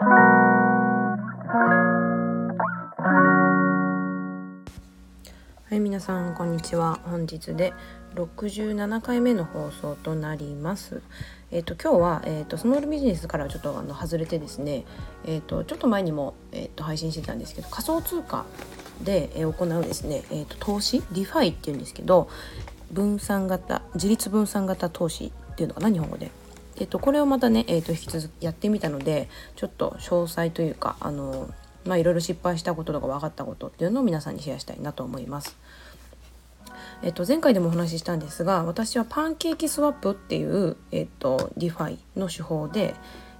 はい皆さんこんにちは。本日で67回目の放送となります。えっ、ー、と今日は、えーと、スモールビジネスからちょっとあの外れてですねえっ、ー、とちょっと前にも、えーと、配信してたんですけど仮想通貨で、え行うですね、えーと、と投資？ DeFi っていうんですけど分散型自立分散型投資っていうのかな日本語で。えっと、これをまたね、えっと、引き続きやってみたのでちょっと詳細というかあのまあいろいろ失敗したこととか分かったことっていうのを皆さんにシェアしたいなと思います。えっと、前回でもお話ししたんですが私は PancakeSwap っていう、えっと、 DeFi の手法で、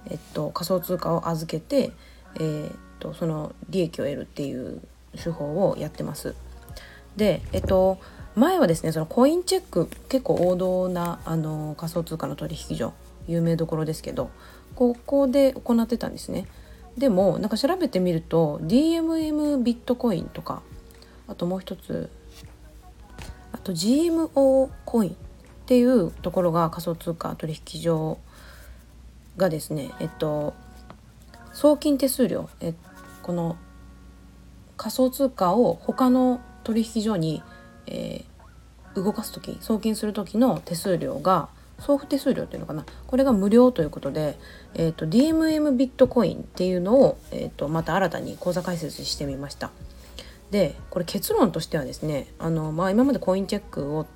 えっと、仮想通貨を預けて、えっと、その利益を得るっていう手法をやってます。で、えっと、前はですねそのコインチェック結構王道なあの仮想通貨の取引所有名どころですけどここで行ってたんですね。でもなんか調べてみると DMM ビットコインとかあともう一つあと GMO コインっていうところが仮想通貨取引所がですねえっと送金手数料えこの仮想通貨を他の取引所に、えー、動かす時送金する時の手数料が送付手数料っていうのかなこれが無料ということで、えーと、DMM ビットコインっていうのを、えーと、また新たに口座開設してみました。でこれ結論としてはですねあの、まあ、今までコインチェックを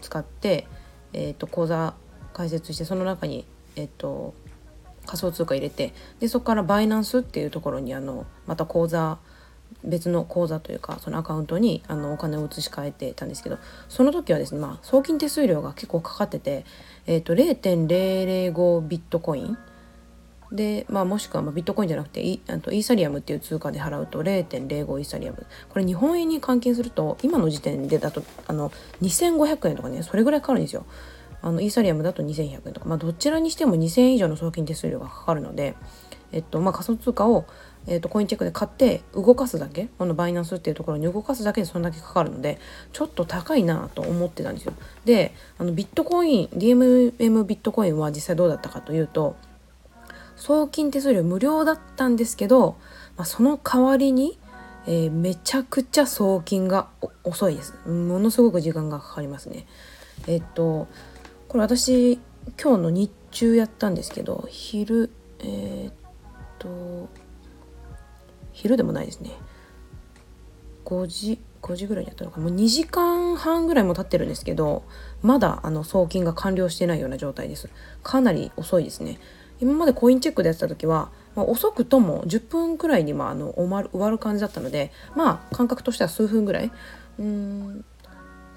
使って、えーと、口座開設してその中に、えー、と仮想通貨入れてでそこからバイナンスっていうところにあのまた口座別の口座というかそのアカウントにあのお金を移し替えてたんですけどその時はですね、まあ、送金手数料が結構かかってて、えーと、0.005ビットコイン。で、まあ、もしくはまあビットコインじゃなくてイあとイーサリアムっていう通貨で払うと0.05イーサリアム。これ日本円に換金すると今の時点でだとあの2500円とかねそれぐらいかかるんですよ。あのイーサリアムだと2100円とか、まあ、どちらにしても2000円以上の送金手数料がかかるので、えっとまあ、仮想通貨をえーと、コインチェックで買って動かすだけ？このバイナンスっていうところに動かすだけでそんだけかかるのでちょっと高いなと思ってたんですよ。であのビットコイン DMM ビットコインは実際どうだったかというと送金手数料無料だったんですけど、まあ、その代わりに、えー、めちゃくちゃ送金が遅いです。ものすごく時間がかかりますね。えっとこれ私今日の日中やったんですけど昼えー、っと昼でもないですね。5時5時ぐらいにやったのか。もう2時間半ぐらいも経ってるんですけどまだあの送金が完了してないような状態です。かなり遅いですね。今までコインチェックでやってた時は、まあ、遅くとも10分くらいにまああの終わる終わる感じだったのでまあ感覚としては数分ぐらい。うーん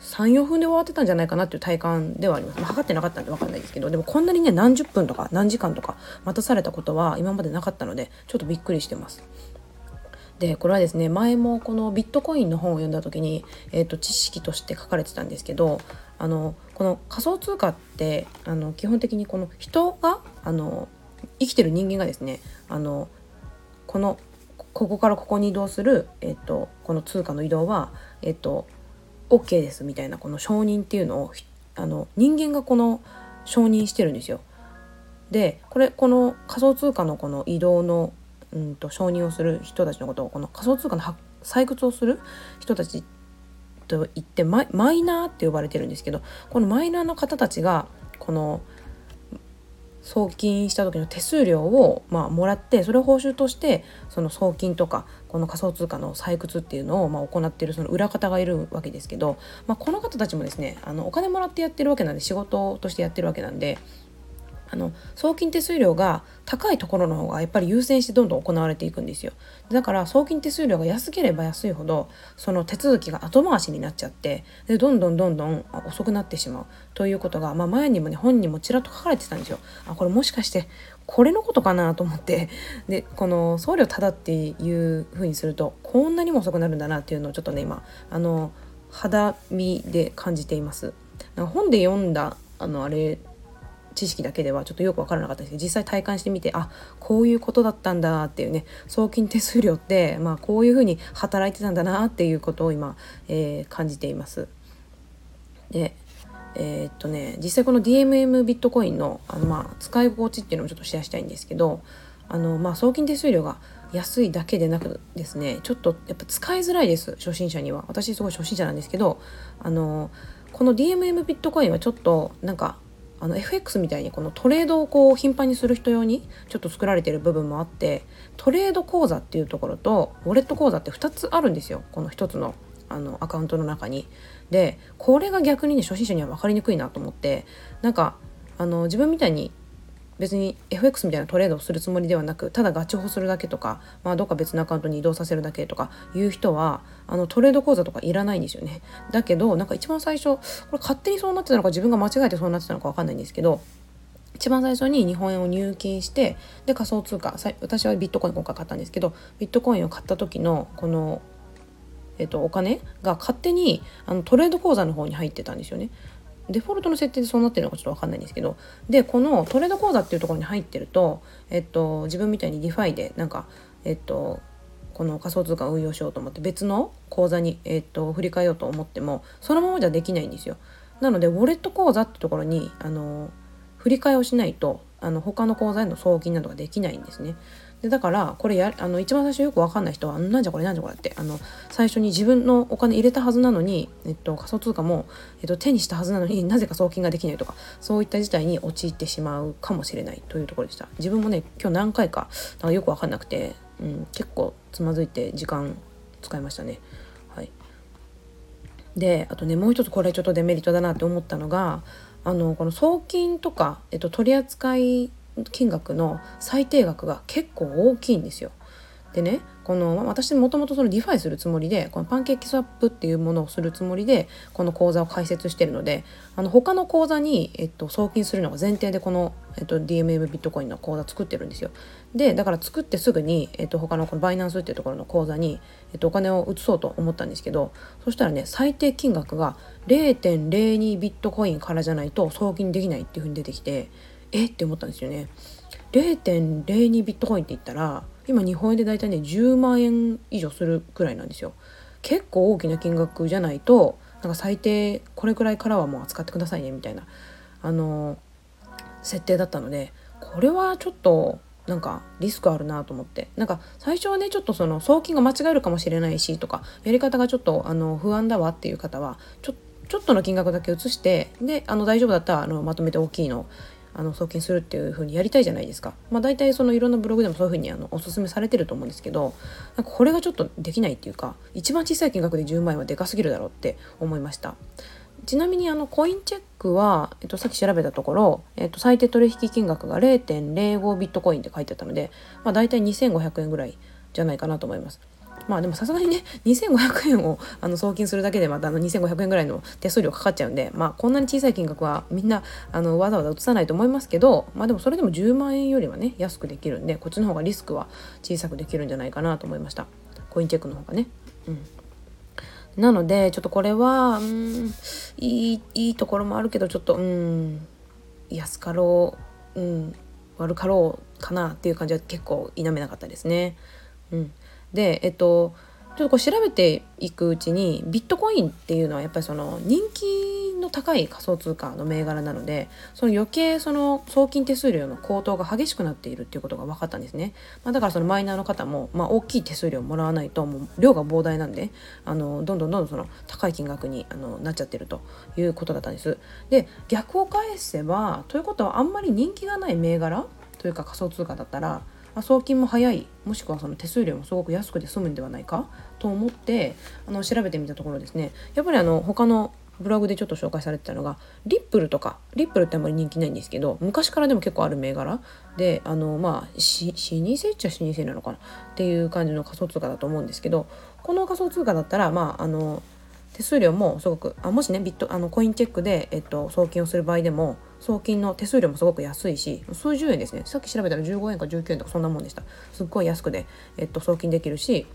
34分で終わってたんじゃないかなっていう体感ではあります、まあ、測ってなかったんで分かんないですけどでもこんなにね何十分とか何時間とか待たされたことは今までなかったのでちょっとびっくりしてます。でこれはですね前もこのビットコインの本を読んだ時に、えーと、知識として書かれてたんですけどあのこの仮想通貨ってあの基本的にこの人があの生きてる人間がですねあのこのここからここに移動する、えーと、この通貨の移動は、えーと、と OK ですみたいなこの承認っていうのをあの人間がこの承認してるんですよ。でこれこの仮想通貨のこの移動のうんと承認をする人たちのことをこの仮想通貨の採掘をする人たちと言ってマイナーって呼ばれてるんですけどこのマイナーの方たちがこの送金した時の手数料を、まあ、もらってそれを報酬としてその送金とかこの仮想通貨の採掘っていうのを、まあ、行っているその裏方がいるわけですけど、まあ、この方たちもですねあのお金もらってやってるわけなんで仕事としてやってるわけなんであの送金手数料が高いところの方がやっぱり優先してどんどん行われていくんですよ。だから送金手数料が安ければ安いほどその手続きが後回しになっちゃってでどんどんどんどん遅くなってしまう。ということが、まあ、前にもね本にもちらっと書かれてたんですよ。あこれもしかしてこれのことかなと思って。でこの送料ただっていう風にするとこんなにも遅くなるんだなっていうのをちょっとね今あの肌身で感じています。本で読んだあのあれ知識だけではちょっとよく分からなかったですけど実際体感してみてあこういうことだったんだっていうね送金手数料って、まあ、こういうふうに働いてたんだなっていうことを今、えー、感じています。でえー、っとね実際この DMM ビットコインのあの、まあ、使い心地っていうのもちょっとシェアしたいんですけどあの、まあ、送金手数料が安いだけでなくですねちょっとやっぱ使いづらいです初心者には私すごい初心者なんですけどあのこの DMM ビットコインはちょっとなんかあの FX みたいにこのトレードをこう頻繁にする人用にちょっと作られてる部分もあってトレード口座っていうところとウォレット口座って2つあるんですよこの1つのあのアカウントの中に。でこれが逆にね初心者には分かりにくいなと思ってなんかあの自分みたいに別に FX みたいなトレードをするつもりではなくただガチホするだけとか、まあ、どっか別のアカウントに移動させるだけとかいう人はあのトレード口座とかいらないんですよねだけどなんか一番最初これ勝手にそうなってたのか自分が間違えてそうなってたのか分かんないんですけど一番最初に日本円を入金してで仮想通貨私はビットコイン今回買ったんですけどビットコインを買った時のこのえっと、お金が勝手にあのトレード口座の方に入ってたんですよね。デフォルトの設定でそうなってるのかちょっと分かんないんですけどでこのトレード口座っていうところに入ってると、えっと、自分みたいに DeFi でなんか、えっと、この仮想通貨を運用しようと思って別の口座に、えっと、振り替えようと思ってもそのままじゃできないんですよ。なのでウォレット口座ってところにあの振り替えをしないとあの他の口座への送金などができないんですね。でだからこれやあの一番最初よく分かんない人は「なんじゃこれなんじゃこれ」ってあの最初に自分のお金入れたはずなのに、えっと、仮想通貨も、えっと、手にしたはずなのになぜか送金ができないとかそういった事態に陥ってしまうかもしれないというところでした。自分もね今日何回かなんかよく分かんなくて、うん、結構つまずいて時間使いましたね。はい。であとねもう一つこれちょっとデメリットだなって思ったのがあのこの送金とか、えっと、取り扱い金額の最低額が結構大きいんですよ。でねこの私もともとその DeFi するつもりでこの PancakeSwap っていうものをするつもりでこの口座を開設してるのであの他の口座に、えっと、送金するのが前提でこの、えっと、DMM ビットコインの口座作ってるんですよ。でだから作ってすぐに、えっと、他のこのバイナンスっていうところの口座に、えっと、お金を移そうと思ったんですけどそしたらね最低金額が0.02ビットコインからじゃないと送金できないっていうふうに出てきてえ？って思ったんですよね。0.02ビットコインって言ったら今日本円で大体ね10万円以上するくらいなんですよ。結構大きな金額じゃないとなんか最低これくらいからはもう扱ってくださいねみたいなあの設定だったのでこれはちょっとなんかリスクあるなと思ってなんか最初はねちょっとその送金が間違えるかもしれないしとかやり方がちょっとあの不安だわっていう方はちょちょっとの金額だけ移してであの大丈夫だったらあのまとめて大きいのあの送金するっていう風にやりたいじゃないですか。まあ大体そのいろんなブログでもそういう風にあのおすすめされてると思うんですけどなんかこれがちょっとできないっていうか一番小さい金額で10万円はでかすぎるだろうって思いました。ちなみにあのコインチェックは、えっと、さっき調べたところ、えっと、最低取引金額が0.05ビットコインって書いてあったので、まあ、大体2500円ぐらいじゃないかなと思います。まあでもさすがにね2500円をあの送金するだけでまたあの2500円ぐらいの手数料かかっちゃうんでまあこんなに小さい金額はみんなあのわざわざ移さないと思いますけどまあでもそれでも10万円よりはね安くできるんでこっちの方がリスクは小さくできるんじゃないかなと思いました。コインチェックの方がね。うん。なのでちょっとこれはうんいいいいところもあるけどちょっとうん安かろううん悪かろうかなっていう感じは結構否めなかったですね。うん。でえっとちょっとこう調べていくうちにビットコインっていうのはやっぱりその人気の高い仮想通貨の銘柄なのでその余計その送金手数料の高騰が激しくなっているっていうことが分かったんですね、まあ、だからそのマイナーの方も、まあ、大きい手数料をもらわないともう量が膨大なんであのどんどんどんどんその高い金額にあのなっちゃってるということだったんです。で逆を返せばということはあんまり人気がない銘柄というか仮想通貨だったらあ、送金も早い。もしくはその手数料もすごく安くて済むんではないか？と思ってあの調べてみたところですね。やっぱりあの他のブログでちょっと紹介されてたのがリップルとかリップルってあんまり人気ないんですけど昔からでも結構ある銘柄。であのまあし老舗っちゃ老舗なのかな？っていう感じの仮想通貨だと思うんですけどこの仮想通貨だったらまああの手数料もすごくあもしねビットあのコインチェックで、えっと、送金をする場合でも送金の手数料もすごく安いし数十円ですね。さっき調べたら15円か19円とかそんなもんでした。すっごい安くで、えっと、送金できるし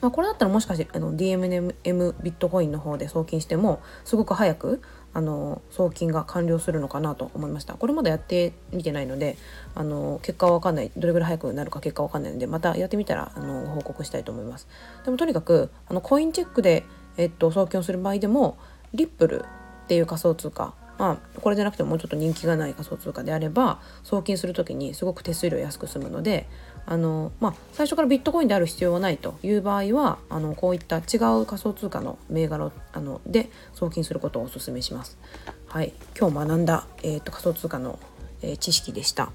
まあ、これだったらもしかしてあの DMM ビットコインの方で送金してもすごく早くあの送金が完了するのかなと思いました。これまだやってみてないのであの結果は分かんない。どれぐらい早くなるか結果は分かんないのでまたやってみたらあのご報告したいと思います。でもとにかくあのコインチェックで、えっと、送金をする場合でもリップルっていう仮想通貨まあ、これじゃなくてももうちょっと人気がない仮想通貨であれば送金する時にすごく手数料安く済むのであの、まあ、最初からビットコインである必要はないという場合はあのこういった違う仮想通貨の銘柄あので送金することをお勧めします。はい、今日学んだ、えーと、仮想通貨の、え、知識でした。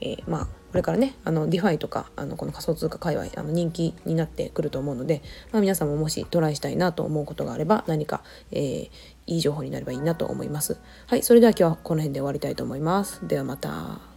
えー、まあこれからねあの DeFi とかあのこの仮想通貨界隈あの人気になってくると思うので、まあ、皆さんももしトライしたいなと思うことがあれば何か、えー、いい情報になればいいなと思います。はい、それでは今日はこの辺で終わりたいと思います。ではまた。